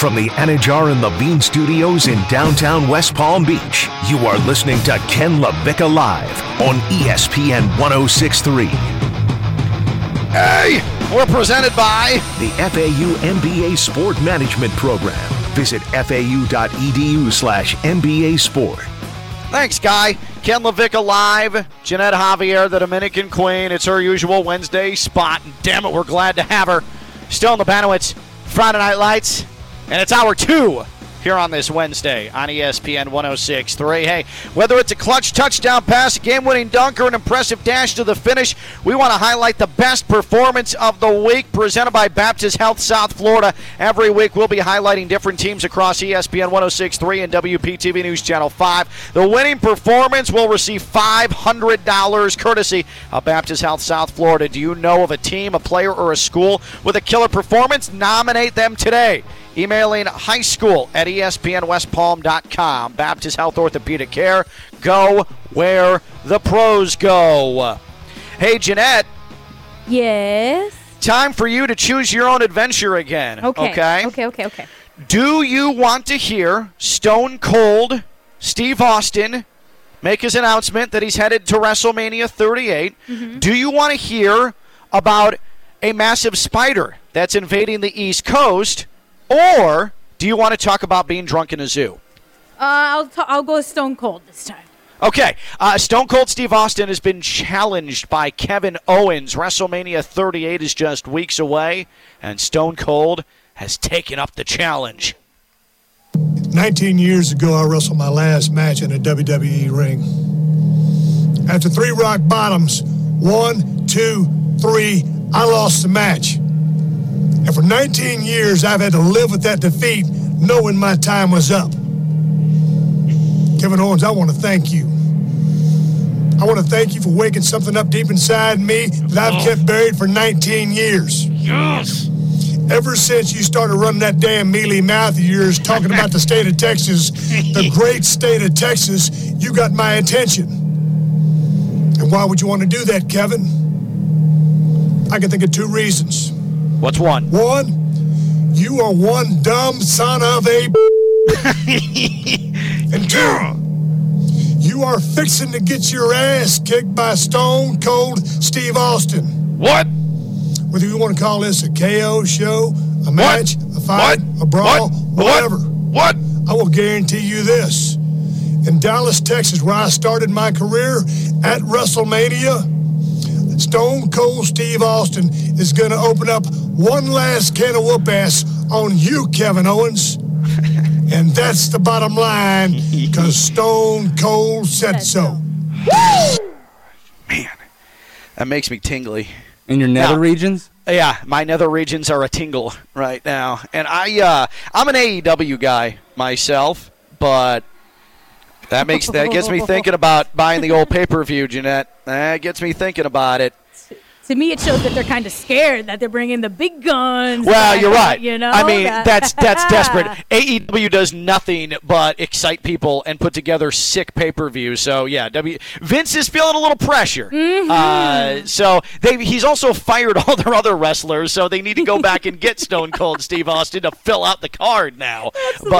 From the Anajar and Levine Studios in downtown West Palm Beach, you are listening to Ken LaVicka Live on ESPN 1063. Hey, we're presented by the FAU MBA Sport Management Program. Visit fau.edu slash MBA Sport. Thanks, Guy. Ken LaVicka live. Ginette Javier, the Dominican Queen. It's her usual Wednesday spot. And damn it, we're glad to have her. Still in the Banowitz Friday Night Lights. And it's hour two here on this Wednesday on ESPN 106.3. Hey, whether it's a clutch touchdown pass, a game winning dunk, or an impressive dash to the finish, we want to highlight the best performance of the week presented by Baptist Health South Florida. Every week we'll be highlighting different teams across ESPN 106.3 and WPTV News Channel 5. The winning performance will receive $500 courtesy of Baptist Health South Florida. Do you know of a team, a player, or a school with a killer performance? Nominate them today emailing high school at espnwestpalm.com. Baptist Health Orthopedic Care. Go where the pros go. Hey, Ginette. Yes. Time for you to choose your own adventure again. Okay. Okay. Okay. Okay. Okay. Do you want to hear Stone Cold Steve Austin make his announcement that he's headed to WrestleMania 38? Mm-hmm. Do you want to hear about a massive spider that's invading the East Coast? Or do you want to talk about being drunk in a zoo? Uh, I'll t- I'll go Stone Cold this time. Okay, uh, Stone Cold Steve Austin has been challenged by Kevin Owens. WrestleMania 38 is just weeks away, and Stone Cold has taken up the challenge. 19 years ago, I wrestled my last match in a WWE ring. After three rock bottoms, one, two, three, I lost the match. And for 19 years, I've had to live with that defeat, knowing my time was up. Kevin Owens, I want to thank you. I want to thank you for waking something up deep inside me that I've kept buried for 19 years. Yes. Ever since you started running that damn mealy mouth of yours talking about the state of Texas, the great state of Texas, you got my attention. And why would you want to do that, Kevin? I can think of two reasons. What's one? One, you are one dumb son of a. and two, you are fixing to get your ass kicked by Stone Cold Steve Austin. What? Whether you want to call this a KO show, a match, a fight, What? a brawl, What? whatever, What? I will guarantee you this. In Dallas, Texas, where I started my career at WrestleMania, Stone Cold Steve Austin is going to open up one last can of whoop ass on you, Kevin Owens. and that's the bottom line because Stone Cold said so. Man, that makes me tingly. In your nether Now- regions? Yeah, my nether regions are a tingle right now, and I uh, I'm an AEW guy myself, but that makes that gets me thinking about buying the old pay per view, Ginette. That gets me thinking about it. To me, it shows that they're kind of scared that they're bringing the big guns. Well, you're right. You know. I mean, that's that's desperate. AEW does nothing but excite people and put together sick pay per views. So yeah, W Vince is feeling a little pressure. Mm-hmm. Uh, so they he's also fired all their other wrestlers, so they need to go back and get Stone Cold Steve Austin to fill out the card now. Absolutely.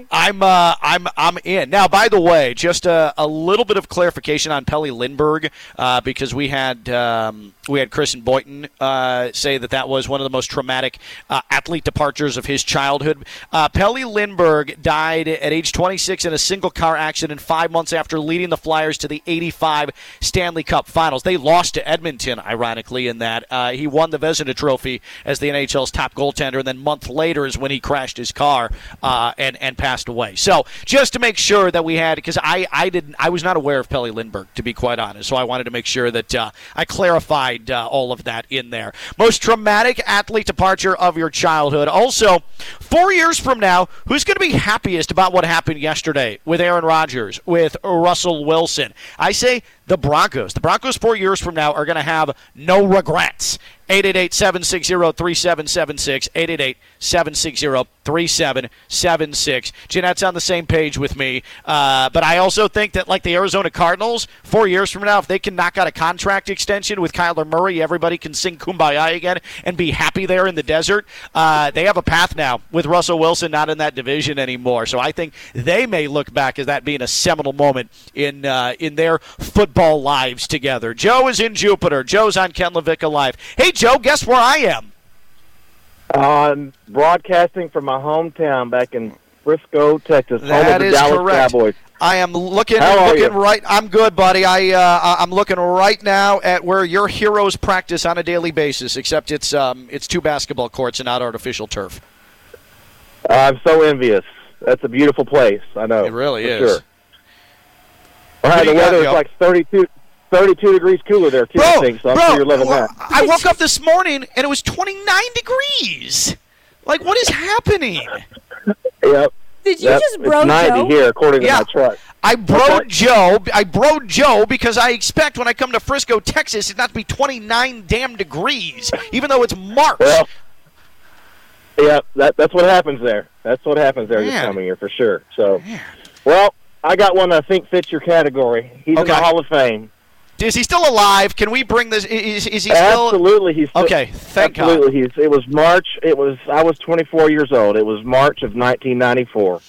But I'm uh, I'm I'm in now. By the way, just a, a little bit of clarification on Pelle Lindbergh uh, because we had. Um, we had Chris and Boynton uh, say that that was one of the most traumatic uh, athlete departures of his childhood. Uh, Pelle Lindbergh died at age 26 in a single car accident five months after leading the Flyers to the 85 Stanley Cup Finals. They lost to Edmonton, ironically, in that. Uh, he won the Vezina Trophy as the NHL's top goaltender, and then month later is when he crashed his car uh, and, and passed away. So just to make sure that we had, because I, I, didn't, I was not aware of Pelle Lindbergh, to be quite honest, so I wanted to make sure that uh, I clarified uh, all of that in there. Most traumatic athlete departure of your childhood. Also, four years from now, who's going to be happiest about what happened yesterday with Aaron Rodgers, with Russell Wilson? I say the Broncos. The Broncos, four years from now, are going to have no regrets. 888 760 3776. 888 760 3776. Ginette's on the same page with me. Uh, but I also think that, like the Arizona Cardinals, four years from now, if they can knock out a contract extension with Kyler Murray, everybody can sing Kumbaya again and be happy there in the desert. Uh, they have a path now with Russell Wilson not in that division anymore. So I think they may look back as that being a seminal moment in, uh, in their football lives together. Joe is in Jupiter. Joe's on Ken LaVicka Live. Hey, Joe, guess where I am? I'm broadcasting from my hometown back in Frisco, Texas, home of the is Dallas correct. Cowboys. I am looking, How are looking you? right. I'm good, buddy. I uh, I'm looking right now at where your heroes practice on a daily basis. Except it's um it's two basketball courts and not artificial turf. I'm so envious. That's a beautiful place. I know. It really is. Sure. What All right, the weather is like 32, 32 degrees cooler there too. I think, so I'm bro, sure you're loving well, that. I woke up this morning and it was 29 degrees. Like, what is happening? Yep. Did you Yep. just bro it's 90 Joe? here, according Yeah. to my truck. I broed Okay. Joe. I broed Joe because I expect when I come to Frisco, Texas, it not to be 29 damn degrees, even though it's March. Well, yeah, that, that's what happens there. That's what happens there this Man. time of year for sure. So, well, I got one I think fits your category. He's in the Hall of Fame. is he still alive? Can we bring this? Is, is he still? Absolutely, he's still, Okay, thank God. absolutely. He's. It was March. It was. I was 24 years old. It was March of 1994.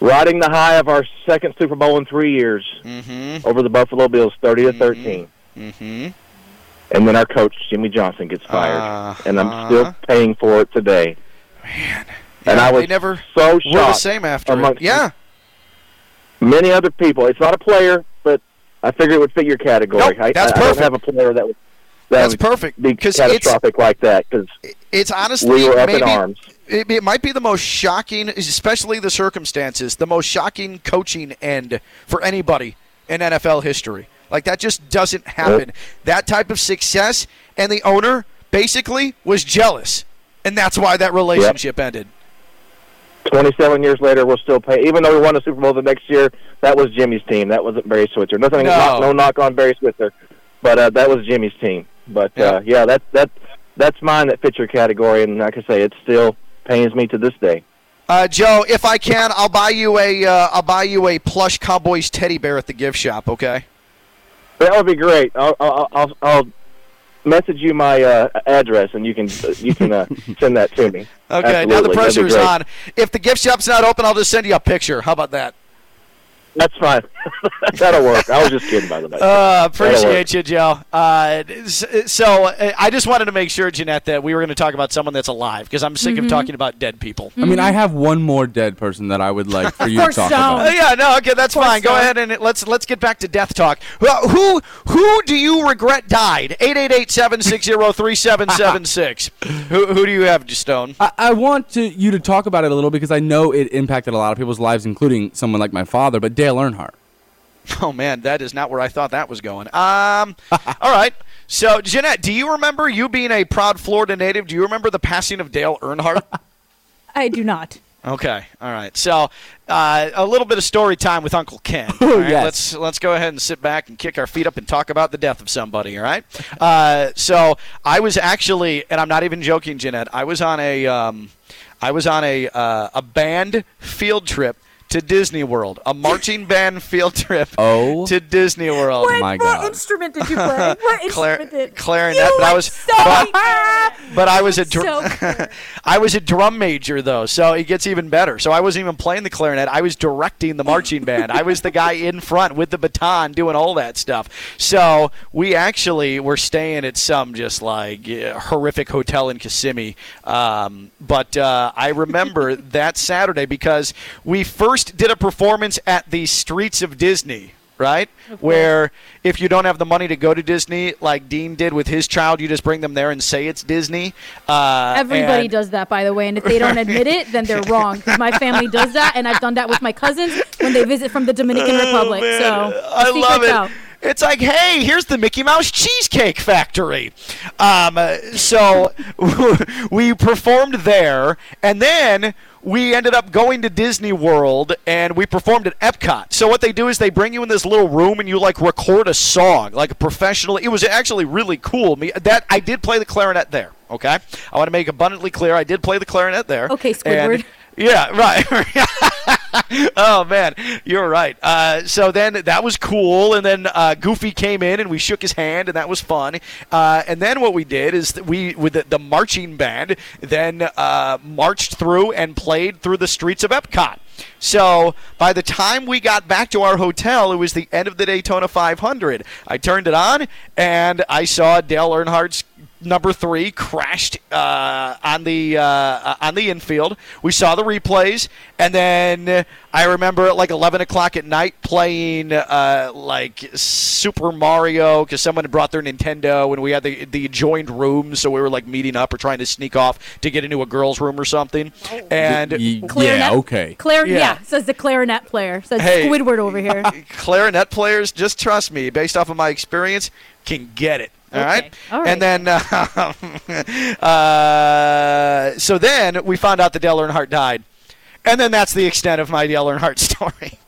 Riding the high of our second Super Bowl in three years Mm-hmm. over the Buffalo Bills, 30 to 13, Mm-hmm. and then our coach Jimmy Johnson gets fired, Uh-huh. and I'm still paying for it today. Man. And I was they never so were the same after. It. Yeah. Many other people. It's not a player, but I figured it would fit your category. Nope, I, that's I, I don't perfect. have a player that would that That's would perfect be because it's catastrophic like that because it's honestly we were up maybe in arms. it, it might be the most shocking, especially the circumstances, the most shocking coaching end for anybody in NFL history. Like that just doesn't happen. That type of success, and the owner basically was jealous, and that's why that relationship ended. 27 years later, we'll still pay. Even though we won the Super Bowl the next year, that was Jimmy's team. That wasn't Barry Switzer. Nothing, No. knock, no knock on Barry Switzer, but uh, that was Jimmy's team. But Yeah. uh, yeah, that that that's mine that fits your category, and like I say, it still pains me to this day. Uh, Joe, if I can, I'll buy you a uh, I'll buy you a plush Cowboys teddy bear at the gift shop. Okay. That would be great. I'll I'll, I'll, I'll message you my uh, address, and you can you can uh, send that to me. Okay. Now the Absolutely. Pressure is on. If the gift shop's not open, I'll just send you a picture. How about that? That's fine. That'll work. I was just kidding, by the way. Uh, appreciate you, Joe. Uh, so uh, I just wanted to make sure, Ginette, that we were going to talk about someone that's alive because I'm sick of talking about dead people. I mean, I have one more dead person that I would like for you to talk Stone. Uh, about. yeah, no, okay, that's Poor fine. Go ahead and let's let's get back to death talk. Who who, who do you regret died? 888-760-3776. who who do you have, Stone? I, I want to you to talk about it a little because I know it impacted a lot of people's lives, including someone like my father. But Dale Earnhardt. Oh man, that is not where I thought that was going. Um, all right. So, Ginette, do you remember you being a proud Florida native? Do you remember the passing of Dale Earnhardt? I do not. Okay, all right. So, uh, a little bit of story time with Uncle Ken. Oh, all right? yes. Let's let's go ahead and sit back and kick our feet up and talk about the death of somebody. All right. Uh, so, I was actually, and I'm not even joking, Ginette. I was on a, um, I was on a uh, a band field trip to Disney World, a marching band field trip Oh. to Disney World. What, my what God. instrument did you play? What Clar- instrument did clarinet, You but I was- so but- But I was a dr- cool. I was a drum major though, so it gets even better. So I wasn't even playing the clarinet; I was directing the marching band. I was the guy in front with the baton doing all that stuff. So we actually were staying at some just like uh, horrific hotel in Kissimmee. Um, but uh, I remember that Saturday because we first did a performance at the Streets of Disney. Right, where if you don't have the money to go to Disney, like Dean did with his child, you just bring them there and say it's Disney. Uh, Everybody and- does that, by the way, and if they don't admit it, then they're wrong. my family does that, and I've done that with my cousins when they visit from the Dominican Republic. So Oh, I love it. out. It's like, hey, here's the Mickey Mouse Cheesecake Factory. Um, so we performed there, and then we ended up going to Disney World and we performed at Epcot. So what they do is they bring you in this little room and you like record a song like a professional. It was actually really cool. Me that I did play the clarinet there. Okay, I want to make abundantly clear I did play the clarinet there. Okay, Squidward. And, yeah, right. oh man, you're right. Uh, so then that was cool, and then uh, Goofy came in and we shook his hand, and that was fun. Uh, and then what we did is we, with the, the marching band, then uh, marched through and played through the streets of Epcot. So by the time we got back to our hotel, it was the end of the Daytona 500. I turned it on and I saw Dale Earnhardt's number three crashed uh, on the uh, on the infield. We saw the replays, and then I remember at like 11 o'clock at night playing uh, like Super Mario because someone had brought their Nintendo, and we had the the adjoined rooms, so we were like meeting up or trying to sneak off to get into a girls' room or something. And Y- Clarinet. yeah, okay. Clar- Yeah. yeah. says the clarinet player. Says Hey. Squidward over here. clarinet players, just trust me, based off of my experience, can get it. All Okay. right? All right. And then, uh, uh, so then we found out that Dale Earnhardt died. And then that's the extent of my Dale Earnhardt story.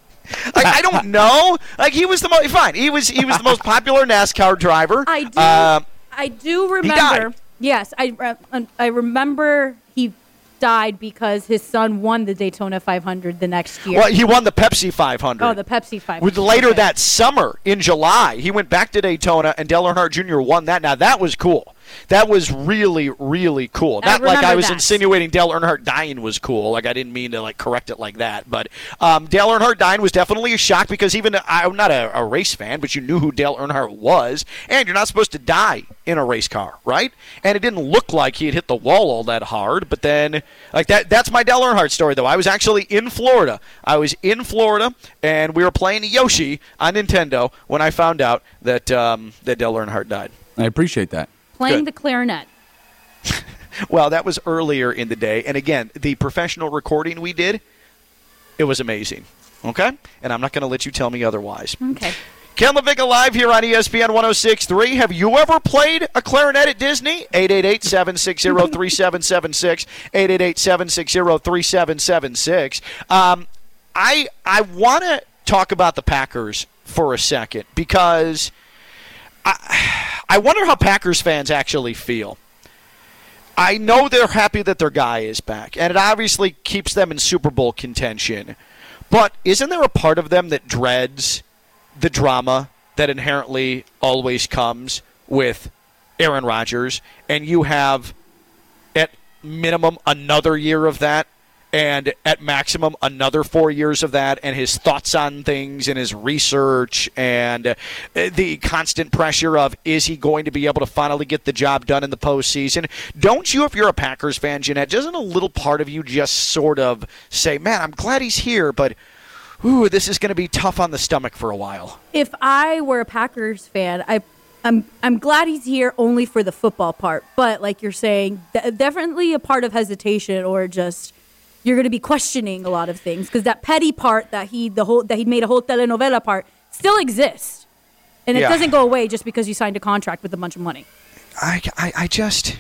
like I don't know. Like he was the most fine. He was he was the most popular NASCAR driver. I do. Uh, I do died. remember. Yes, I re- I remember he died because his son won the Daytona 500 the next year. well, he won the Pepsi 500. oh, the Pepsi 500. With later Okay. that summer in July, he went back to Daytona, and Dale Earnhardt Jr. won that. Now that was cool. That was really, really cool. I Not like I was that. insinuating Dale Earnhardt dying was cool. Like I didn't mean to like correct it like that. But um, Dale Earnhardt dying was definitely a shock because even I'm not a, a race fan, but you knew who Dale Earnhardt was, and you're not supposed to die in a race car, right? And it didn't look like he had hit the wall all that hard. But then, like that, that's my Dale Earnhardt story though. I was actually in Florida. I was in Florida, and we were playing Yoshi on Nintendo when I found out that um, that Dale Earnhardt died. I appreciate that. Playing good. the clarinet. Well, that was earlier in the day. And again, the professional recording we did, it was amazing. Okay? And I'm not going to let you tell me otherwise. Okay. Ken LaVicka live here on ESPN 1063. Have you ever played a clarinet at Disney? 888-760-3776. 888-760-3776. Um, I, I want to talk about the Packers for a second because I, wonder how Packers fans actually feel. I know they're happy that their guy is back, and it obviously keeps them in Super Bowl contention. But isn't there a part of them that dreads the drama that inherently always comes with Aaron Rodgers? And you have, at minimum, another year of that, and at maximum, another four years of that, and his thoughts on things and his research and uh, the constant pressure of is he going to be able to finally get the job done in the postseason? Don't you, if you're a Packers fan, Ginette, doesn't a little part of you just sort of say, man, I'm glad he's here, but ooh, this is going to be tough on the stomach for a while? If I were a Packers fan, I I'm I'm glad he's here only for the football part. But like you're saying, definitely a part of hesitation or just you're going to be questioning a lot of things because that petty part that he the whole that he made a whole telenovela part still exists, and it Yeah. doesn't go away just because you signed a contract with a bunch of money. I, I, I just.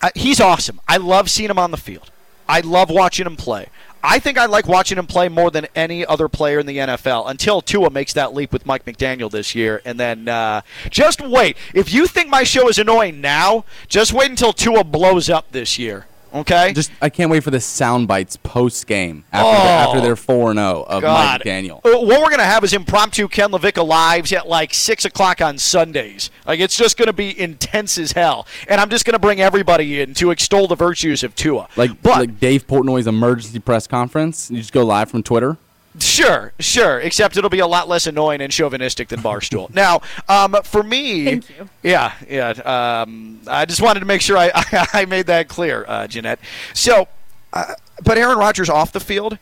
I, he's awesome. I love seeing him on the field. I love watching him play. I think I like watching him play more than any other player in the NFL until Tua makes that leap with Mike McDaniel this year. And then uh, just wait. If you think my show is annoying now, just wait until Tua blows up this year. Okay? Just I can't wait for the sound bites post game after, Oh. after they're four and zero of God. Mike McDaniel. Uh, What we're going to have is impromptu Ken LaVicka lives at like 6 o'clock on Sundays. Like, it's just going to be intense as hell. And I'm just going to bring everybody in to extol the virtues of Tua. Like but, like Dave Portnoy's emergency press conference. You just go live from Twitter. Sure, sure. Except it'll be a lot less annoying and chauvinistic than Barstool. now, um, for me, Thank you. Yeah, yeah. Um, I just wanted to make sure I, I, made that clear, uh, Ginette. So, uh, but Aaron Rodgers off the field.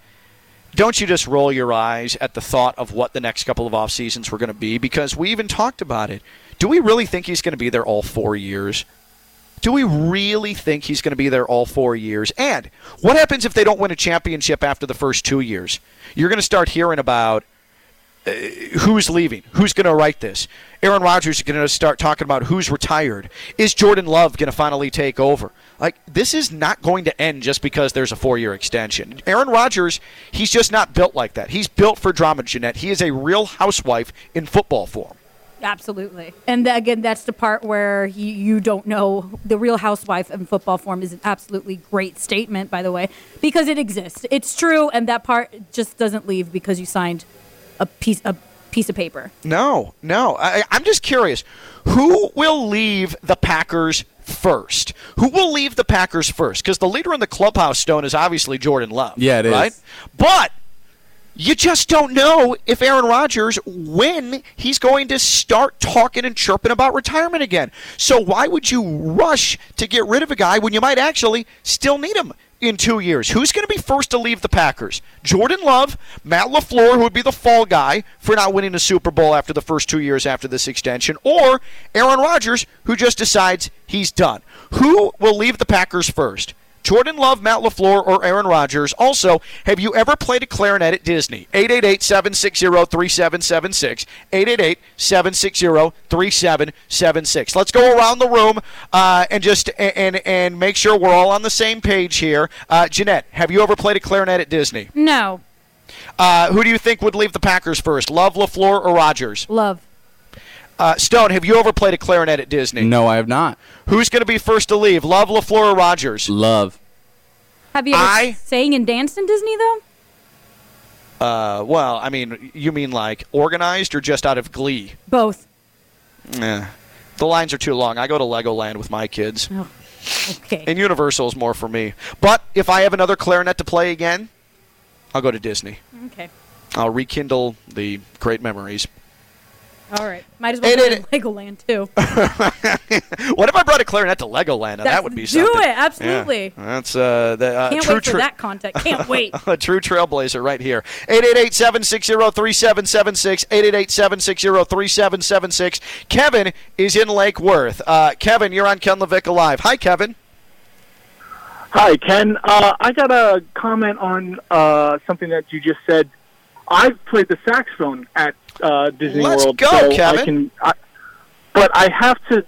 Don't you just roll your eyes at the thought of what the next couple of off seasons were going to be? Because we even talked about it. Do we really think he's going to be there all four years? Do we really think he's going to be there all four years? And what happens if they don't win a championship after the first two years? You're going to start hearing about uh, who's leaving? Who's going to write this? Aaron Rodgers is going to start talking about who's retired. Is Jordan Love going to finally take over? Like, this is not going to end just because there's a four year extension. Aaron Rodgers, he's just not built like that. He's built for drama, Ginette. He is a real housewife in football form. Absolutely. And th- again, that's the part where he, you don't know. The Real Housewife in football form is an absolutely great statement, by the way, because it exists. It's true, and that part just doesn't leave because you signed a piece a piece of paper. No, no. I, I'm just curious. Who will leave the Packers first? Who will leave the Packers first? Because the leader in the clubhouse, Stone, is obviously Jordan Love. Yeah, it is. right? But you just don't know if Aaron Rodgers, when he's going to start talking and chirping about retirement again. So why would you rush to get rid of a guy when you might actually still need him? In two years, who's going to be first to leave the Packers? Jordan Love, Matt LaFleur, who would be the fall guy for not winning the Super Bowl after the first two years after this extension, or Aaron Rodgers, who just decides he's done. Who will leave the Packers first? Jordan Love, Matt LaFleur, or Aaron Rodgers. Also, have you ever played a clarinet at Disney? 888-760-3776. 888-760-3776. Let's go around the room uh, and just and and make sure we're all on the same page here. Uh, Ginette, have you ever played a clarinet at Disney? No. Uh, who do you think would leave the Packers first, Love, LaFleur, or Rodgers? Love. Uh, Stone, have you ever played a clarinet at Disney? No, I have not. Who's going to be first to leave, Love, LaFleur, or Rodgers? Love. Have you ever I- sang and danced in Disney though? Uh, well, I mean, you mean like organized or just out of glee? Both. Yeah. The lines are too long. I go to Legoland with my kids. Oh, okay. And Universal is more for me. But if I have another clarinet to play again, I'll go to Disney. okay. I'll rekindle the great memories. All right. Might as well Hey, go hey, to Legoland too. What if I brought a clarinet to Legoland? Now, that would be do something. it, absolutely. Yeah, that's uh, the uh, Can't true wait for tra- that content. Can't wait. a true trailblazer right here. 888-760-3776. 888-760-3776. Kevin is in Lake Worth. Uh, Kevin, you're on Ken LaVicka Live. Hi, Kevin. Hi, Ken. Uh, I got a comment on uh, something that you just said. I've played the saxophone at uh, Disney Let's World, go, so Kevin. I can. I, but I have to,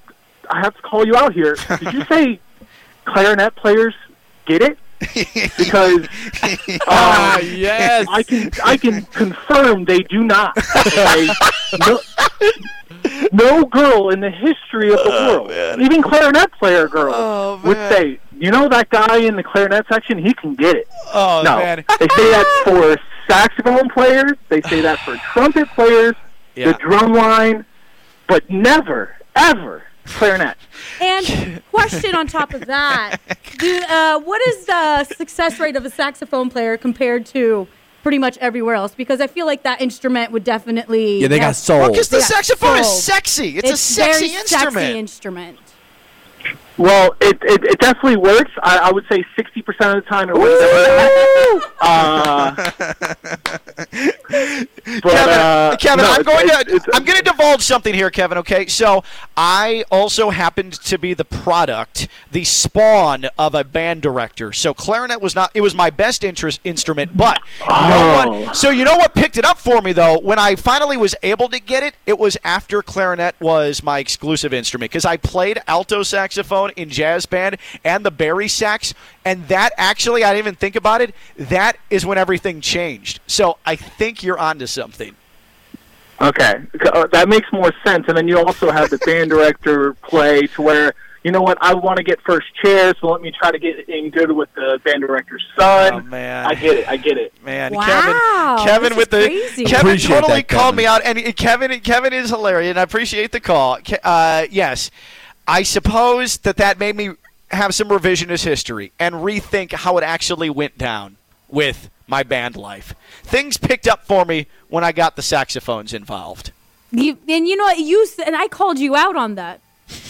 I have to call you out here. Did you say clarinet players get it? Because Ah, uh, yes. I can, I can confirm they do not. Okay? no, no girl in the history of the world, even clarinet player girls, Oh, would say, you know that guy in the clarinet section, he can get it. Oh, No, man. they say that for saxophone players. They say that for trumpet players, Yeah. the drum line, but never, ever clarinet. And question on top of that: do, uh, What is the success rate of a saxophone player compared to pretty much everywhere else? Because I feel like that instrument would definitely Yeah, they got have- soul. Because the Yeah, saxophone is sexy. It's, a It's sexy very instrument. Sexy instrument. Well, it, it, it definitely works. I, I would say 60% of the time it works. Uh, but, Kevin, uh, Kevin, no, I'm going it's- to it's- I'm going to divulge something here, Kevin. Okay, so I also happened to be the product, the spawn of a band director. So clarinet was not it was my best interest instrument, but you know Oh. what? So you know what picked it up for me though? When I finally was able to get it, it was after clarinet was my exclusive instrument because I played alto saxophone in jazz band and the bari sax, and that actually I didn't even think about it. That is when everything changed. So I think you're onto something. Okay, uh, that makes more sense. And then you also have the band director play to where you know what I want to get first chair, so let me try to get in good with the band director's son. Oh, man. I get it. I get it. Man, Wow, Kevin, Kevin this with is the crazy. Kevin Appreciate totally that, called Kevin. me out, and Kevin, Kevin is hilarious, and I appreciate the call. Uh, yes, I suppose that that made me have some revisionist history and rethink how it actually went down with my band life. Things picked up for me when I got the saxophones involved. You, and you know what? You and I called you out on that.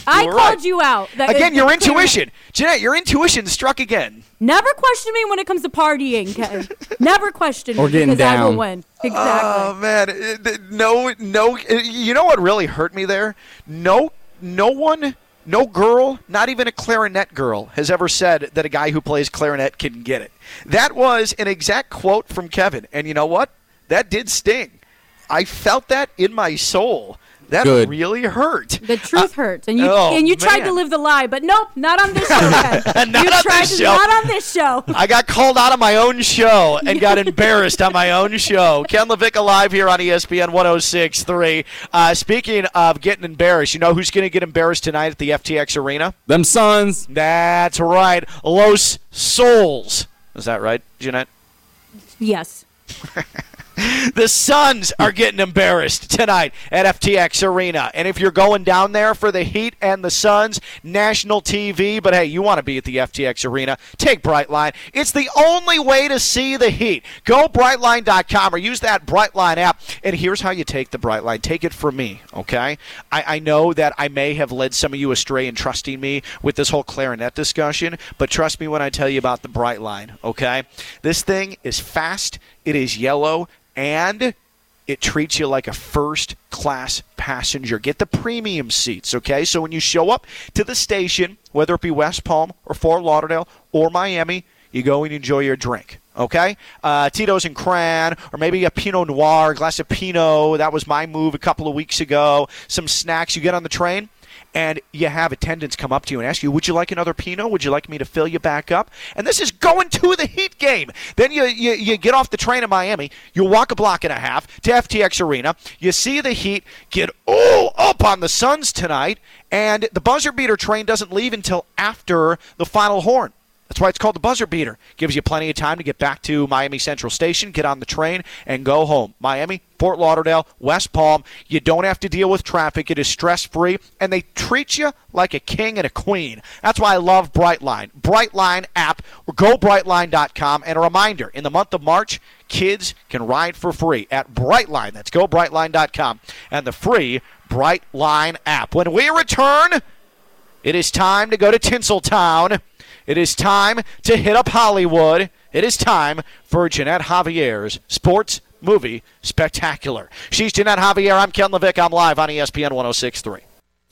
I You were called right. you out. That Again, your intuition, Ginette, your intuition struck again. Never question me when it comes to partying. Ken. Never question Or me getting because I will down. win. Exactly. Oh man, It- it- no, no. You know what really hurt me there? No, no one, no girl, not even a clarinet girl, has ever said that a guy who plays clarinet can get it. That was an exact quote from Kevin, and you know what? That did sting. I felt that in my soul. That Good. really hurt. The truth hurts, and you oh, and you tried to live the lie, but nope, not on this show. Ken. Not you on tried this to, show. Not on this show. I got called out of my own show and got embarrassed on my own show. Ken LaVicka live here on ESPN 106.3. Uh, speaking of getting embarrassed, you know who's going to get embarrassed tonight at the FTX Arena? Them Suns. That's right, Los Souls. Is that right, Ginette? Yes. The Suns are getting embarrassed tonight at FTX Arena. And if you're going down there for the Heat and the Suns, national TV, but hey, you want to be at the FTX Arena, take Brightline. It's the only way to see the Heat. Go brightline.com or use that Brightline app. And here's how you take the Brightline. Take it from me, okay? I, I know that I may have led some of you astray in trusting me with this whole clarinet discussion, but trust me when I tell you about the Brightline, okay? This thing is fast, it is yellow, and it treats you like a first class passenger. Get the premium seats, okay? So when you show up to the station, whether it be West Palm or Fort Lauderdale or Miami, you go and enjoy your drink. Okay, uh, Tito's and Cran, or maybe a Pinot Noir, a glass of Pinot. That was my move a couple of weeks ago. Some snacks. You get on the train, and you have attendants come up to you and ask you, "Would you like another Pinot? Would you like me to fill you back up?" And this is going to the Heat game. Then you you, you get off the train in Miami. You walk a block and a half to FTX Arena. You see the Heat get all up on the Suns tonight, and the buzzer beater train doesn't leave until after the final horn. That's why it's called the buzzer beater. Gives you plenty of time to get back to Miami Central Station, get on the train, and go home. Miami, Fort Lauderdale, West Palm. You don't have to deal with traffic. It is stress free, and they treat you like a king and a queen. That's why I love Brightline. Brightline app or go brightline.com. And a reminder in the month of March, kids can ride for free at Brightline. That's go brightline.com and the free Brightline app. When we return, it is time to go to Tinseltown. It is time to hit up Hollywood. It is time for Ginette Javier's Sports Movie Spectacular. She's Ginette Javier. I'm Ken LaVicka. I'm live on E ESPN 1063.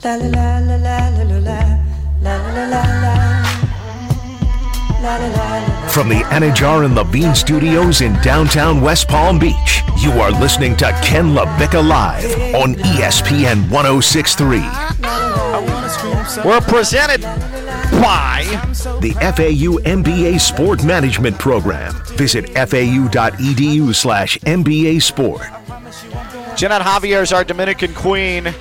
La la la la la la la la la la From the Anajar and Levine Studios in downtown West Palm Beach, you are listening to Ken LaVicka Live on E ESPN 1063. We're presented by The FAU MBA Sport Management Program. Visit fau.edu slash MBA Sport. Ginette Javier is our Dominican queen.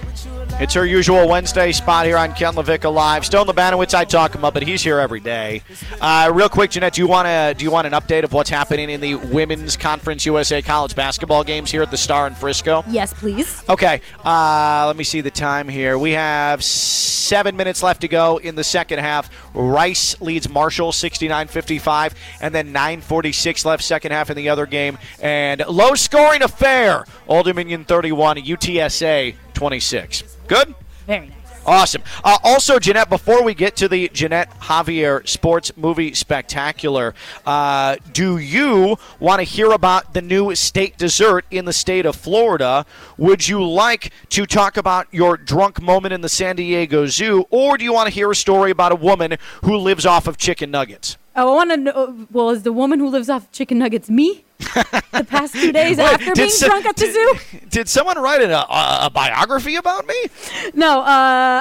It's her usual Wednesday spot here on Ken LaVicka Live. Stone Labanowitz, I talk him up, but he's here every day. Uh, real quick, Ginette, do you want to do you want an update of what's happening in the Women's Conference USA College basketball games here at the Star in Frisco? Yes, please. Okay, uh, let me see the time here. We have seven minutes left to go in the second half. Rice leads Marshall 69 55, and then 9.46 left second half in the other game. And low scoring affair Old Dominion 31, UTSA 26. Good? Very nice. Awesome. Uh, also, Ginette, before we get to the Ginette Javier Sports Movie Spectacular, uh, do you want to hear about the new state dessert in the state of Florida? Would you like to talk about your drunk moment in the San Diego Zoo, or do you want to hear a story about a woman who lives off of chicken nuggets? Oh, I want to know. Well, is the woman who lives off chicken nuggets me? the past two days Wait, after being so- drunk at the did- zoo? Did someone write a, a, a biography about me? No. Uh,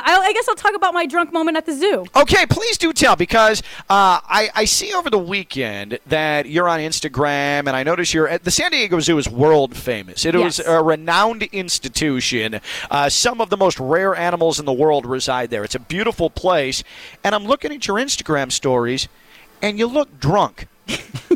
I, I guess I'll talk about my drunk moment at the zoo. Okay, please do tell because uh, I, I see over the weekend that you're on Instagram, and I notice you're at the San Diego Zoo is world famous. It was Yes. a renowned institution. Uh, some of the most rare animals in the world reside there. It's a beautiful place, and I'm looking at your Instagram stories, and you look drunk.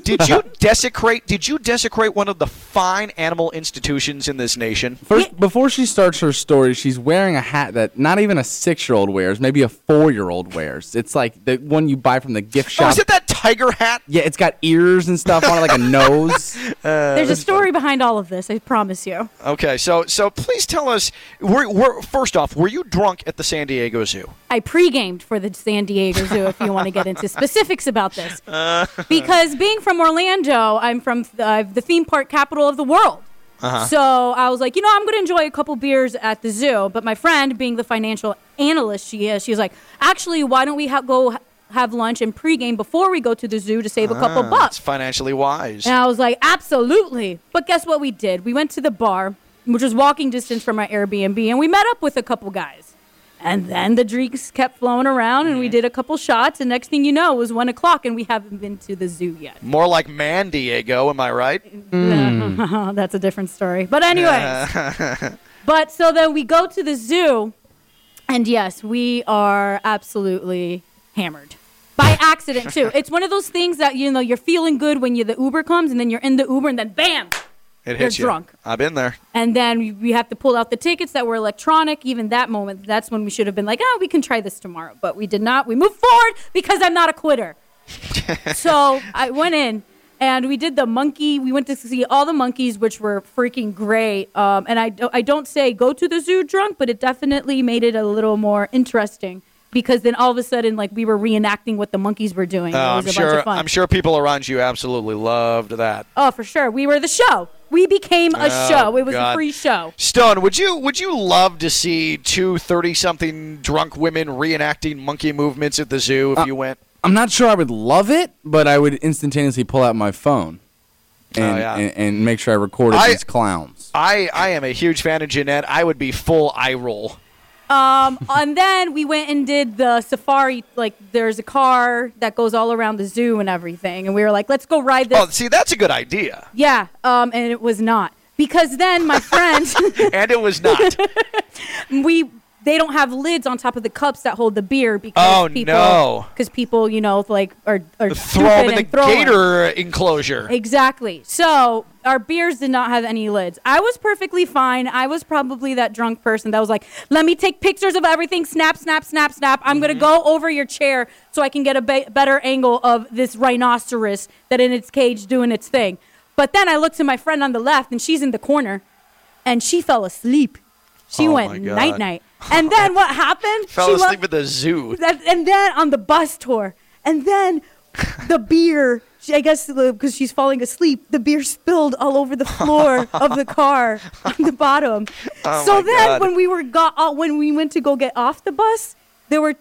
did you desecrate? Did you desecrate one of the fine animal institutions in this nation? First, before she starts her story, she's wearing a hat that not even a six-year-old wears, maybe a four-year-old wears. It's like the one you buy from the gift Oh, shop. is it that tiger hat? yeah, it's got ears and stuff on it, like a nose. Uh, There's a story behind all of this. I promise you. Okay, so so please tell us. Were, were, first off, were you drunk at the San Diego Zoo? I pre-gamed for the San Diego Zoo. if you want to get into specifics about this, uh-huh. because being from Orlando, I'm from uh, the theme park capital of the world. Uh-huh. So I was like, you know, I'm going to enjoy a couple beers at the zoo. But my friend, being the financial analyst she is, she was like, actually, why don't we ha- go ha- have lunch and pregame before we go to the zoo to save a couple ah, It's bucks? financially wise. And I was like, absolutely. But guess what we did? We went to the bar which was walking distance from our Airbnb, and we met up with a couple guys. And then the drinks kept flowing around, and we did a couple shots. And next thing you know, it was one o'clock, and we haven't been to the zoo yet. More like Man Diego, am I right? Mm. That's a different story. But anyway, but so then we go to the zoo, and yes, we are absolutely hammered by accident too. It's one of those things that you know you're feeling good when you the Uber comes, and then you're in the Uber, and then bam, It You're hits you. drunk. I've been there. and then we- we have to pull out the tickets that were electronic. Even that moment, that's when we should have been like, oh, we can try this tomorrow, but we did not. We moved forward because I'm not a quitter. so I went in and we did the monkey. We went to see all the monkeys, which were freaking great. Um, and I, I don't say go to the zoo drunk, but it definitely made it a little more interesting because then all of a sudden, like we were reenacting what the monkeys were doing. Oh, it I'm was a bunch sure. of fun. I'm sure people around you absolutely loved that. Oh, for sure. We were the show. We became a Oh, show. It was God. a free show. Stone, would you would you love to see two 30-something drunk women reenacting monkey movements at the zoo if Uh, you went? I'm not sure I would love it, but I would instantaneously pull out my phone and, Oh, yeah. and, and make sure I recorded I- these clowns. I, I am a huge fan of Ginette. I would be full eye roll. Um, and then we went and did the safari. Like, there's a car that goes all around the zoo and everything. And we were like, let's go ride this. Oh, see, that's a good idea. yeah. Um, and it was not because then my friend, And it was not. we they don't have lids on top of the cups that hold the beer because Oh, people, no. because people, you know, like are are Throw them in the throw 'em. gator enclosure. Exactly. So our beers did not have any lids. I was perfectly fine. I was probably that drunk person that was like, "Let me take pictures of everything. Snap, snap, snap, snap. I'm gonna mm-hmm. go over your chair so I can get a be- better angle of this rhinoceros that in its cage doing its thing." But then I looked to my friend on the left, and she's in the corner, and she fell asleep. She Oh my went God. night night. And then what happened? Fell She lo- asleep at the zoo. that, and then on the bus tour, and then the beer. I guess because she's falling asleep, the beer spilled all over the floor of the car on the bottom. Oh so then, God. when we were got uh, when we went to go get off the bus, there were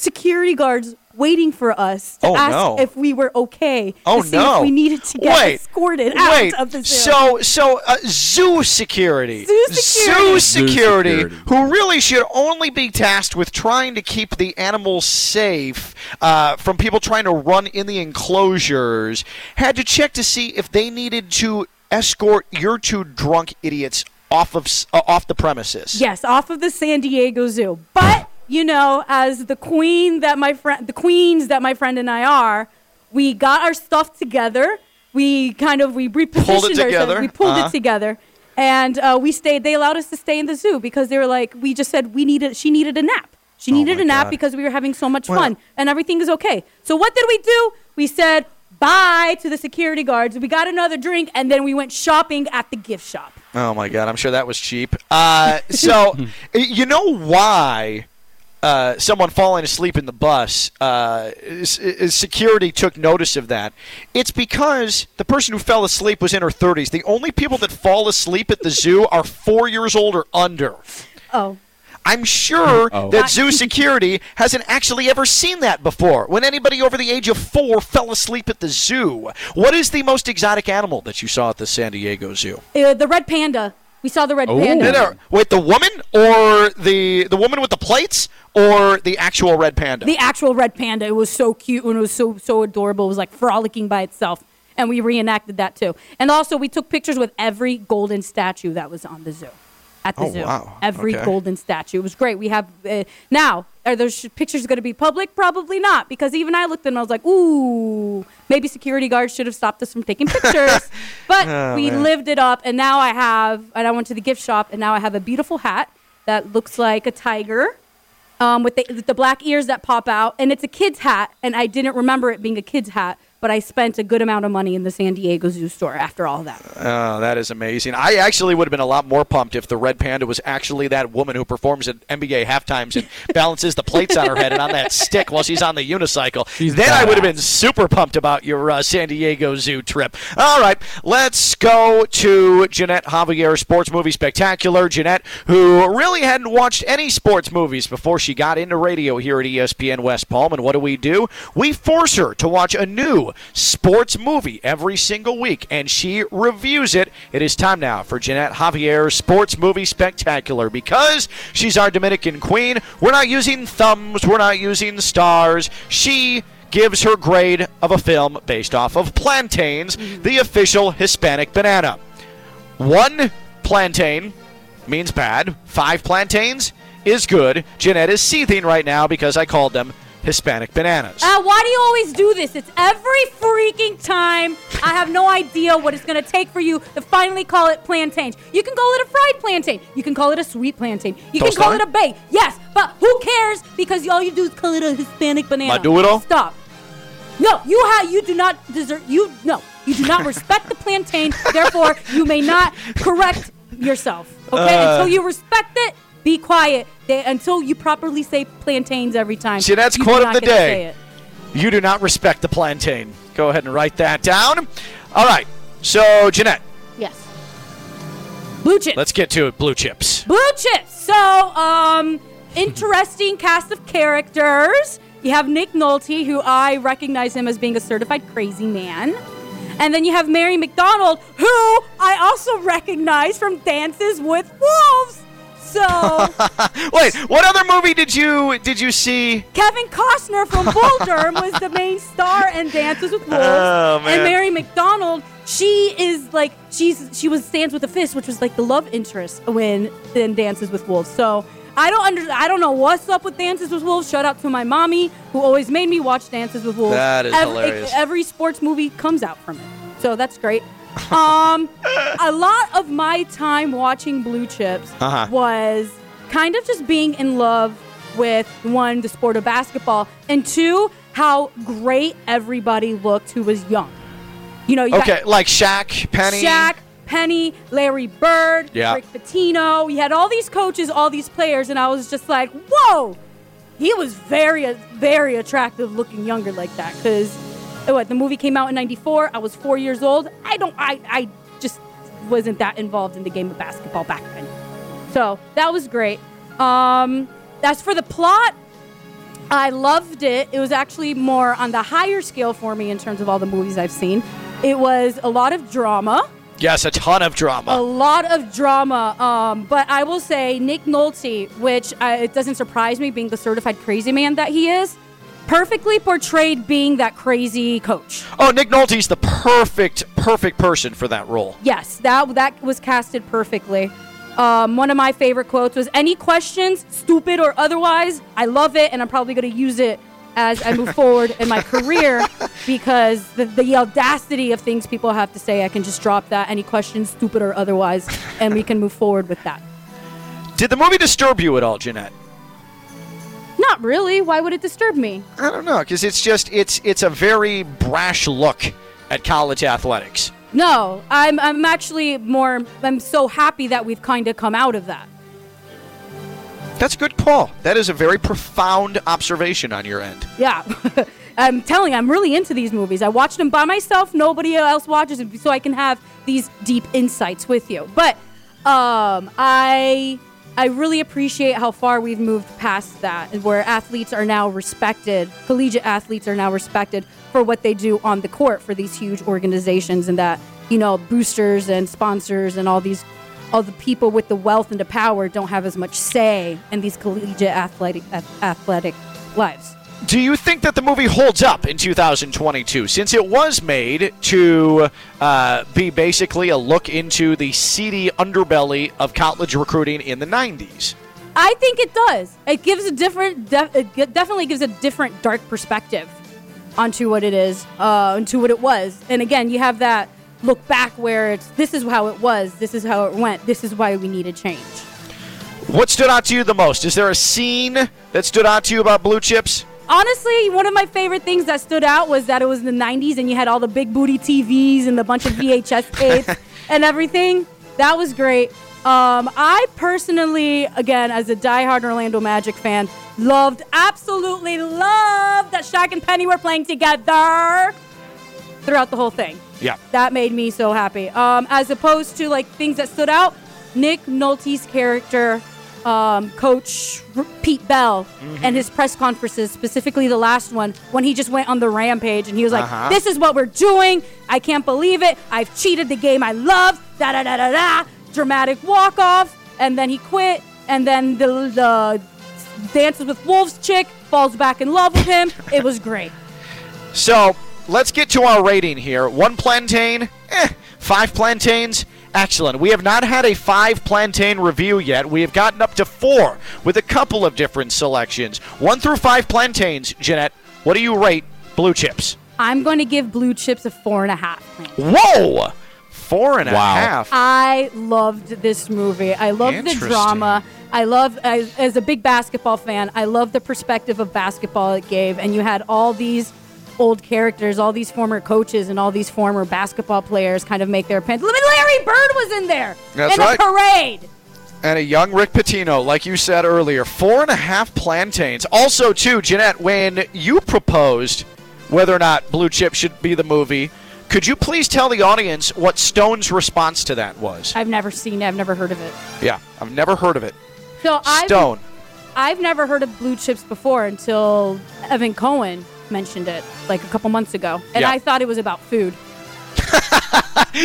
security guards waiting for us to Oh, ask no. if we were okay. Oh to see no! If we needed to get wait, escorted out wait. of the zoo. So, so uh, zoo security, Zoo security. Zoo Zoo security, security. who really should only be tasked with trying to keep the animals safe uh, from people trying to run in the enclosures, had to check to see if they needed to escort your two drunk idiots off of uh, off the premises. Yes, off of the San Diego Zoo. But you know, as the queen that my friend, the queens that my friend and I are, we got our stuff together. We kind of we repositioned Pulled it ourselves. together. We pulled Uh-huh. it together, and uh, we stayed. They allowed us to stay in the zoo because they were like, we just said we needed. She needed a nap. She needed Oh my a nap God. because we were having so much Well- fun, and everything is okay. So what did we do? We said bye to the security guards. We got another drink, and then we went shopping at the gift shop. Oh my god, I'm sure that was cheap. Uh, so, you know why uh, someone falling asleep in the bus, uh, s- s- security took notice of that? It's because the person who fell asleep was in her 30s. The only people that fall asleep at the zoo are four years old or under. Oh. I'm sure Oh. that zoo security hasn't actually ever seen that before. When anybody over the age of four fell asleep at the zoo, what is the most exotic animal that you saw at the San Diego Zoo? Uh, the red panda. We saw the red Oh. panda. No, no. Wait, the woman or the the woman with the plates or the actual red panda? The actual red panda. It was so cute and it was so so adorable. It was like frolicking by itself, and we reenacted that too. And also, we took pictures with every golden statue that was on the zoo. At the Oh, zoo, wow. every Okay. golden statue. It was great. We have uh, now. Are those pictures going to be public? Probably not, because even I looked and I was like, "Ooh, maybe security guards should have stopped us from taking pictures." but Oh, we man. lived it up, and now I have. And I went to the gift shop, and now I have a beautiful hat that looks like a tiger um, with the, with the black ears that pop out, and it's a kid's hat, and I didn't remember it being a kid's hat, but I spent a good amount of money in the San Diego Zoo store after all that. Oh, that is amazing. I actually would have been a lot more pumped if the red panda was actually that woman who performs at NBA halftimes and balances the plates on her head and on that stick while she's on the unicycle. She's then I would have been super pumped about your uh, San Diego Zoo trip. All right, let's go to Ginette Javier Sports Movie Spectacular. Ginette, who really hadn't watched any sports movies before she got into radio here at ESPN West Palm. And what do we do? We force her to watch a new new sports movie every single week, and she reviews it. It is time now for Ginette Javier's Sports Movie Spectacular because she's our Dominican queen. We're not using thumbs, we're not using stars. She gives her grade of a film based off of plantains, mm-hmm. the official Hispanic banana. One plantain means bad, five plantains is good. Ginette is seething right now because I called them Hispanic bananas. Uh, why do you always do this? It's every freaking time. I have no idea what it's going to take for you to finally call it plantains. You can call it a fried plantain. You can call it a sweet plantain. You Toast can call on? it a bake. Yes, but who cares? Because all you do is call it a Hispanic banana. Maduro? Stop. No, you have. You do not deserve. You no. You do not respect the plantain. Therefore, you may not correct yourself. Okay. Uh. until you respect it, be quiet. They, until you properly say plantains every time. Ginette's you do quote of the get to say day. You do not respect the plantain. Go ahead and write that down. All right. So, Ginette, Yes. Blue chips. let's get to it. Blue chips. Blue chips. So, um, interesting cast of characters. You have Nick Nolte, who I recognize him as being a certified crazy man. And then you have Mary McDonnell, who I also recognize from Dances with Wolves. So, Wait, what other movie did you did you see? Kevin Costner from Durham was the main star in Dances with Wolves. Oh, man. And Mary McDonnell, she is like she's she was Stands with a Fist, which was like the love interest when in Dances with Wolves. So I don't under I don't know what's up with Dances with Wolves. Shout out to my mommy who always made me watch Dances with Wolves. That is every, hilarious. Every sports movie comes out from it, so that's great. Um, a lot of my time watching Blue Chips Uh-huh. was kind of just being in love with one, the sport of basketball, and two, how great everybody looked who was young. You know, you Okay, like Shaq, Penny. Shaq, Penny, Larry Bird, Yeah. Rick Pitino. We had all these coaches, all these players, and I was just like, whoa! He was very, very attractive looking younger like that. Because what the movie came out in '94. I was four years old. I don't. I. I just wasn't that involved in the game of basketball back then. So that was great. Um, as for the plot, I loved it. It was actually more on the higher scale for me in terms of all the movies I've seen. It was a lot of drama, Yes, a ton of drama. a lot of drama. Um, but I will say Nick Nolte, which uh, it doesn't surprise me being the certified crazy man that he is, perfectly portrayed being that crazy coach. Oh, Nick Nolte's the perfect, perfect person for that role. Yes, that that was casted perfectly. Um, one of my favorite quotes was, "Any questions, stupid or otherwise? I love it, and I'm probably going to use it as I move forward in my career because the, the audacity of things people have to say, I can just drop that. Any questions, stupid or otherwise, and we can move forward with that. Did the movie disturb you at all, Ginette? Not really. Why would it disturb me? I don't know, because it's just it's it's a very brash look at college athletics. No, I'm I'm actually more. I'm so happy that we've kind of come out of that. That's a good call. That is a very profound observation on your end. Yeah. I'm telling you, I'm really into these movies. I watch them by myself. Nobody else watches them, so I can have these deep insights with you. But um, I I really appreciate how far we've moved past that, where athletes are now respected. Collegiate athletes are now respected for what they do on the court for these huge organizations, and that you know boosters and sponsors and all these all the people with the wealth and the power don't have as much say in these collegiate athletic athletic lives. Do you think that the movie holds up in 2022 since it was made to uh, be basically a look into the seedy underbelly of college recruiting in the 90s? I think it does. It gives a different, def- it definitely gives a different dark perspective onto what it is, uh, onto what it was. And again, you have that look back where it's this is how it was, this is how it went, this is why we need a change. What stood out to you the most? Is there a scene that stood out to you about Blue Chips? Honestly, one of my favorite things that stood out was that it was in the 90s and you had all the big booty TVs and a bunch of VHS tapes and everything. That was great. Um, I personally, again, as a diehard Orlando Magic fan, loved, absolutely loved that Shaq and Penny were playing together throughout the whole thing. Yeah. That made me so happy. Um, as opposed to like things that stood out, Nick Nolte's character um, Coach Pete Bell Mm-hmm. and his press conferences, specifically the last one, when he just went on the rampage and he was like, Uh-huh. "This is what we're doing. I can't believe it. I've cheated the game I love." Da da da da da. Dramatic walk off, and then he quit. And then the the dances with wolves chick falls back in love with him. it was great. So let's get to our rating here. One plantain, eh. Five plantains, excellent. We have not had a five plantain review yet. We have gotten up to four with a couple of different selections. One through five plantains, Ginette. What do you rate blue chips? I'm going to give Blue Chips a four and a half. Whoa! Four and a half. Wow. I loved this movie. I loved the drama. I love as, as a big basketball fan. I love the perspective of basketball it gave, and you had all these old characters, all these former coaches, and all these former basketball players kind of make their appearance. Larry Bird was in there That's in right. a parade. and a young Rick Pitino, like you said earlier. Four and a half plantains. Also, too, Ginette, when you proposed whether or not Blue Chip should be the movie, could you please tell the audience what Stone's response to that was? I've never seen it. I've never heard of it. Yeah, I've never heard of it. So I've, Stone. I've never heard of blue chips before until Evan Cohen mentioned it like a couple months ago, and Yeah. I thought it was about food.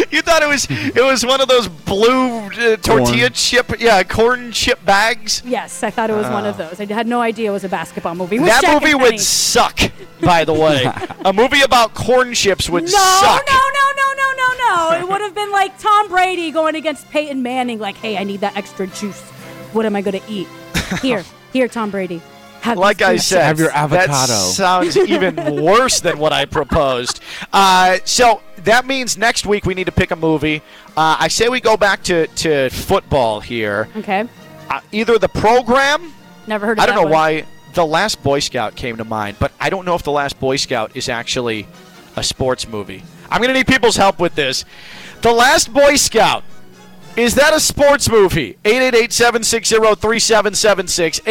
You thought it was it was one of those blue uh, tortilla Corn. chip, yeah, corn chip bags. Yes, I thought it was one of those. I had no idea it was a basketball movie. Ah. that Shaq movie would suck. By the way, a movie about corn chips would No, suck. no, no, no, no, no, no. It would have been like Tom Brady going against Peyton Manning, like, hey, I need that extra juice. What am I going to eat? Here, here, Tom Brady. Have Like I said, Have your avocado. that sounds even worse than what I proposed. Uh, so that means next week we need to pick a movie. Uh, I say we go back to, to football here. Okay. Uh, either the program. Never heard of I don't know one. why the Last Boy Scout came to mind, but I don't know if the Last Boy Scout is actually a sports movie. I'm going to need people's help with this. The Last Boy Scout. Is that a sports movie? 888-760-3776.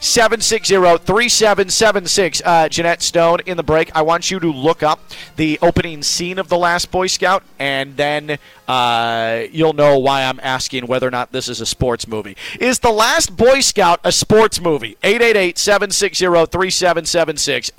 888-760-3776. Uh, Ginette Stone in the break. I want you to look up the opening scene of The Last Boy Scout, and then uh, you'll know why I'm asking whether or not this is a sports movie. Is The Last Boy Scout a sports movie? 888-760-3776.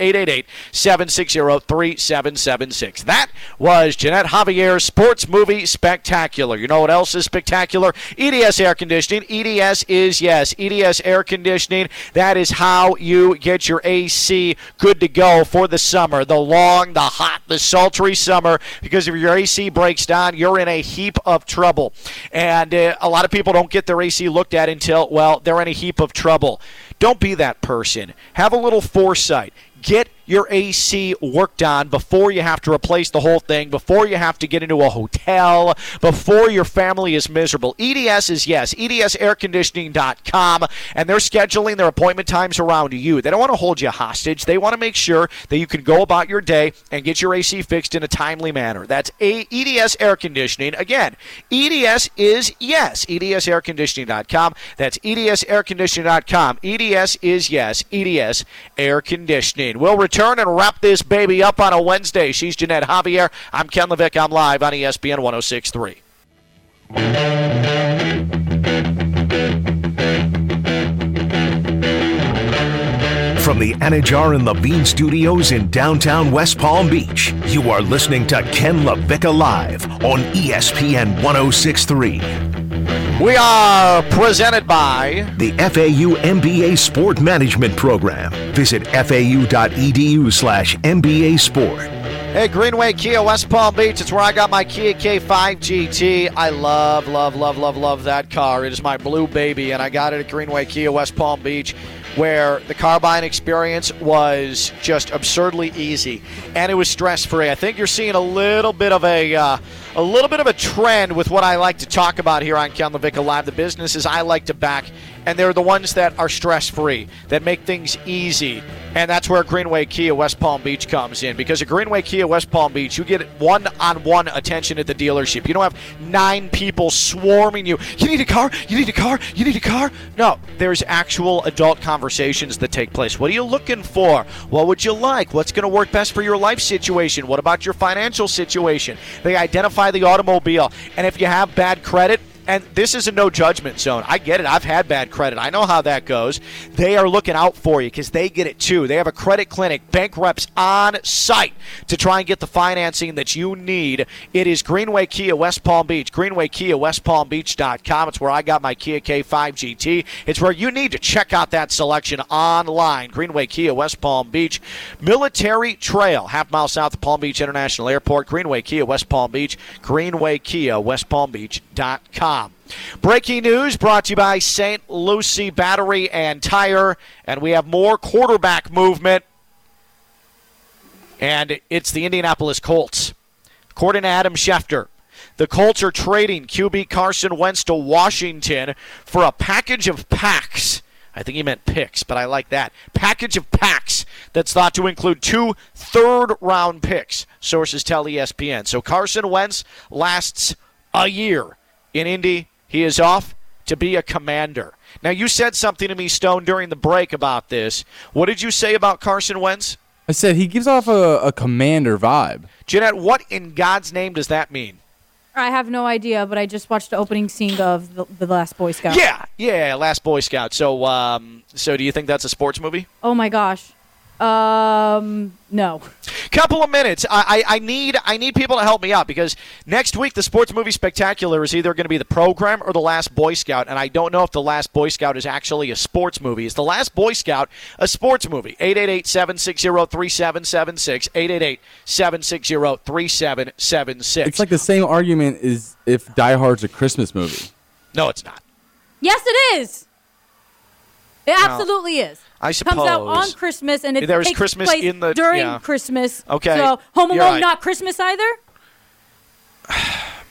888-760-3776. That was Ginette Javier's sports movie spectacular. You know what else is spectacular? EDS air conditioning. EDS is yes, EDS air conditioning. That is how you get your AC good to go for the summer, the long, the hot, the sultry summer. Because if your AC breaks down, you're in a heap of trouble. And uh, a lot of people don't get their AC looked at until well, they're in a heap of trouble. Don't be that person. Have a little foresight. Get your AC worked on before you have to replace the whole thing, before you have to get into a hotel, before your family is miserable. EDS is yes, EDSairconditioning.com, and they're scheduling their appointment times around you. They don't want to hold you hostage. They want to make sure that you can go about your day and get your AC fixed in a timely manner. That's a EDS Air Conditioning. Again, EDS is yes, EDSairconditioning.com. That's EDSairconditioning.com. EDS is yes, EDS Air Conditioning. We'll return and wrap this baby up on a Wednesday. She's Ginette Javier. I'm Ken LaVicka. I'm live on ESPN 1063. From the Anajar and Levine Studios in downtown West Palm Beach, you are listening to Ken LaVicka Live on ESPN 1063. We are presented by The FAU MBA Sport Management Program. Visit fau.edu slash MBA Sport. Hey, Greenway Kia, West Palm Beach. It's where I got my Kia K5 GT. I love, love, love, love, love that car. It is my blue baby, and I got it at Greenway Kia, West Palm Beach, where the car buying experience was just absurdly easy, and it was stress free. I think you're seeing a little bit of a uh, a little bit of a trend with what I like to talk about here on Ken LaVicka Live. The businesses I like to back, and they're the ones that are stress free, that make things easy. And that's where Greenway Kia West Palm Beach comes in. Because at Greenway Kia West Palm Beach, you get one on one attention at the dealership. You don't have nine people swarming you. You need a car? You need a car? You need a car? No, there's actual adult conversations that take place. What are you looking for? What would you like? What's going to work best for your life situation? What about your financial situation? They identify the automobile. And if you have bad credit, and this is a no judgment zone. I get it. I've had bad credit. I know how that goes. They are looking out for you because they get it too. They have a credit clinic, bank reps on site to try and get the financing that you need. It is Greenway Kia West Palm Beach. Greenway Kia West Palm Beach.com. It's where I got my Kia K5 GT. It's where you need to check out that selection online. Greenway Kia West Palm Beach. Military Trail, half mile south of Palm Beach International Airport. Greenway Kia West Palm Beach. Greenway Kia West Palm Beach.com. Breaking news brought to you by St. Lucie Battery and Tire. And we have more quarterback movement. And it's the Indianapolis Colts. According to Adam Schefter, the Colts are trading QB Carson Wentz to Washington for a package of packs. I think he meant picks, but I like that. Package of packs that's thought to include two third round picks, sources tell ESPN. So Carson Wentz lasts a year in Indy. He is off to be a commander. Now, you said something to me, Stone, during the break about this. What did you say about Carson Wentz? I said he gives off a, a commander vibe. Ginette, what in God's name does that mean? I have no idea, but I just watched the opening scene of the, the Last Boy Scout. Yeah, yeah, Last Boy Scout. So, um, so do you think that's a sports movie? Oh my gosh. Um, no. Couple of minutes. I, I, I need I need people to help me out because next week the sports movie spectacular is either going to be the program or the Last Boy Scout, and I don't know if the Last Boy Scout is actually a sports movie. Is the Last Boy Scout a sports movie? 888-760-3776. 888-760-3776. It's like the same argument as if Die Hard's a Christmas movie. no, it's not. Yes, it is. It absolutely is. I suppose. Comes out on. Christmas, and it There's takes Christmas place in the- during yeah. Christmas. Okay, So Home Alone right. not Christmas either.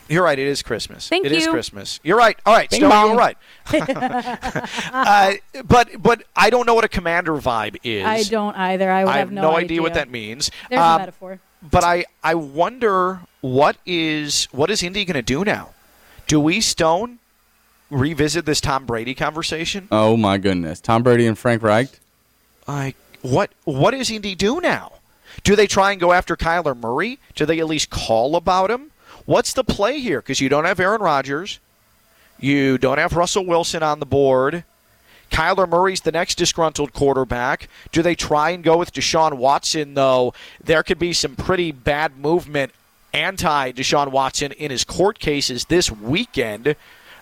You're right. It is Christmas. Thank It is you. Christmas. You're right. All right, Bing Stone, bong. you're right. uh, but but I don't know what a commander vibe is. I don't either. I, would I have, have no, idea. what that means. There's Um, a metaphor. But I I wonder what is what is Indy going to do now? Do we Stone revisit this Tom Brady conversation? Oh my goodness, Tom Brady and Frank Reich. Like what what does Indy do now? Do they try and go after Kyler Murray? Do they at least call about him? What's the play here? Because you don't have Aaron Rodgers, you don't have Russell Wilson on the board. Kyler Murray's the next disgruntled quarterback. Do they try and go with Deshaun Watson, though? There could be some pretty bad movement anti Deshaun Watson in his court cases this weekend.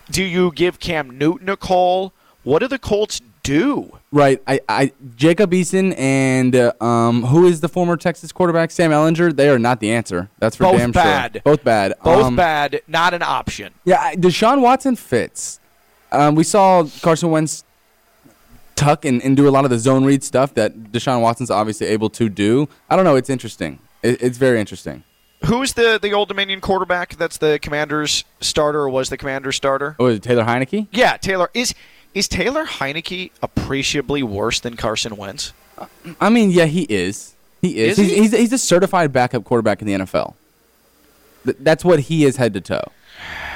Do you give Cam Newton a call? What do the Colts do? Right, I, I Jacob Eason and uh, um, who is the former Texas quarterback Sam Ehlinger? They are not the answer. That's for Both damn bad. sure. Both bad. Both Um, bad, not an option. Yeah, Deshaun Watson fits. Um, we saw Carson Wentz tuck and, and do a lot of the zone read stuff that Deshaun Watson's obviously able to do. I don't know. It's interesting. It, it's very interesting. Who's the the Old Dominion quarterback? That's the Commanders starter, or was the Commanders starter? Oh, is it Taylor Heinicke? Yeah, Taylor is is Taylor Heinicke appreciably worse than Carson Wentz? I mean, yeah, he is. He is. Is he's, he? He's, he's a certified backup quarterback in the NFL. That's what he is head to toe.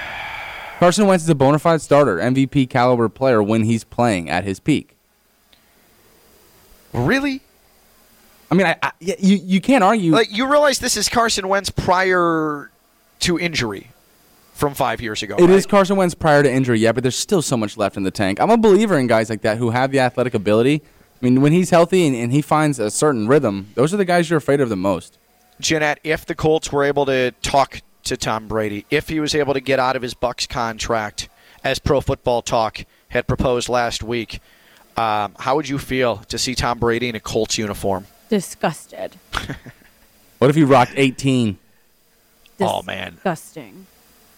Carson Wentz is a bona fide starter, MVP caliber player when he's playing at his peak. Really? I mean, I, I, you you can't argue. Like you realize this is Carson Wentz prior to injury from five years ago. It is right? Carson Wentz prior to injury, yeah, but there's still so much left in the tank. I'm a believer in guys like that who have the athletic ability. I mean, when he's healthy and, and he finds a certain rhythm, those are the guys you're afraid of the most. Ginette, if the Colts were able to talk to Tom Brady, if he was able to get out of his Bucs contract, as Pro Football Talk had proposed last week, um, how would you feel to see Tom Brady in a Colts uniform? Disgusted. What if he rocked 18? Oh, man. Disgusting.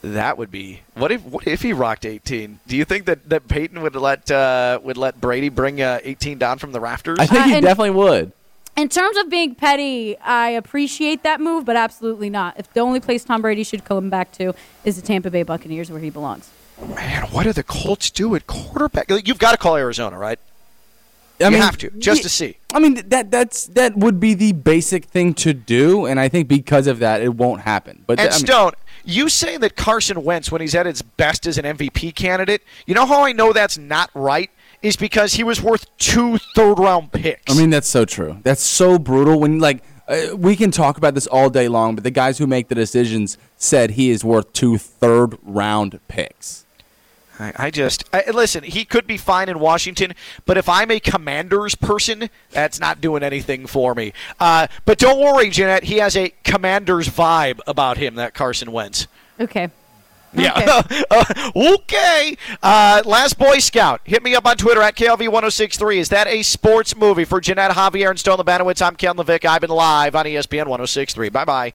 That would be what if what if he rocked 18? Do you think that, that Peyton would let uh, would let Brady bring uh, 18 down from the rafters? I think Uh, he and- definitely would. In terms of being petty, I appreciate that move, but absolutely not. If the only place Tom Brady should come back to is the Tampa Bay Buccaneers, where he belongs. Man, what do the Colts do at quarterback? Like, You've got to call Arizona, right? I you have to just to see. I mean, that that's that would be the basic thing to do, and I think because of that, it won't happen. But And I mean, Stone, you saying that Carson Wentz, when he's at his best as an MVP candidate, you know how I know that's not right is because he was worth two third round picks. I mean, that's so true. That's so brutal. When like uh, we can talk about this all day long, but the guys who make the decisions said he is worth two third round picks. I, I just I, listen. He could be fine in Washington, but if I'm a Commanders person, that's not doing anything for me. Uh, but don't worry, Ginette. He has a Commanders vibe about him. That Carson Wentz. Okay. Yeah. Uh, okay. Uh, last Boy Scout. Hit me up on Twitter at KLV1063. Is that a sports movie for Ginette Javier and Stone Labanowitz? I'm Ken LaVicka. I've been live on ESPN 1063. Bye bye.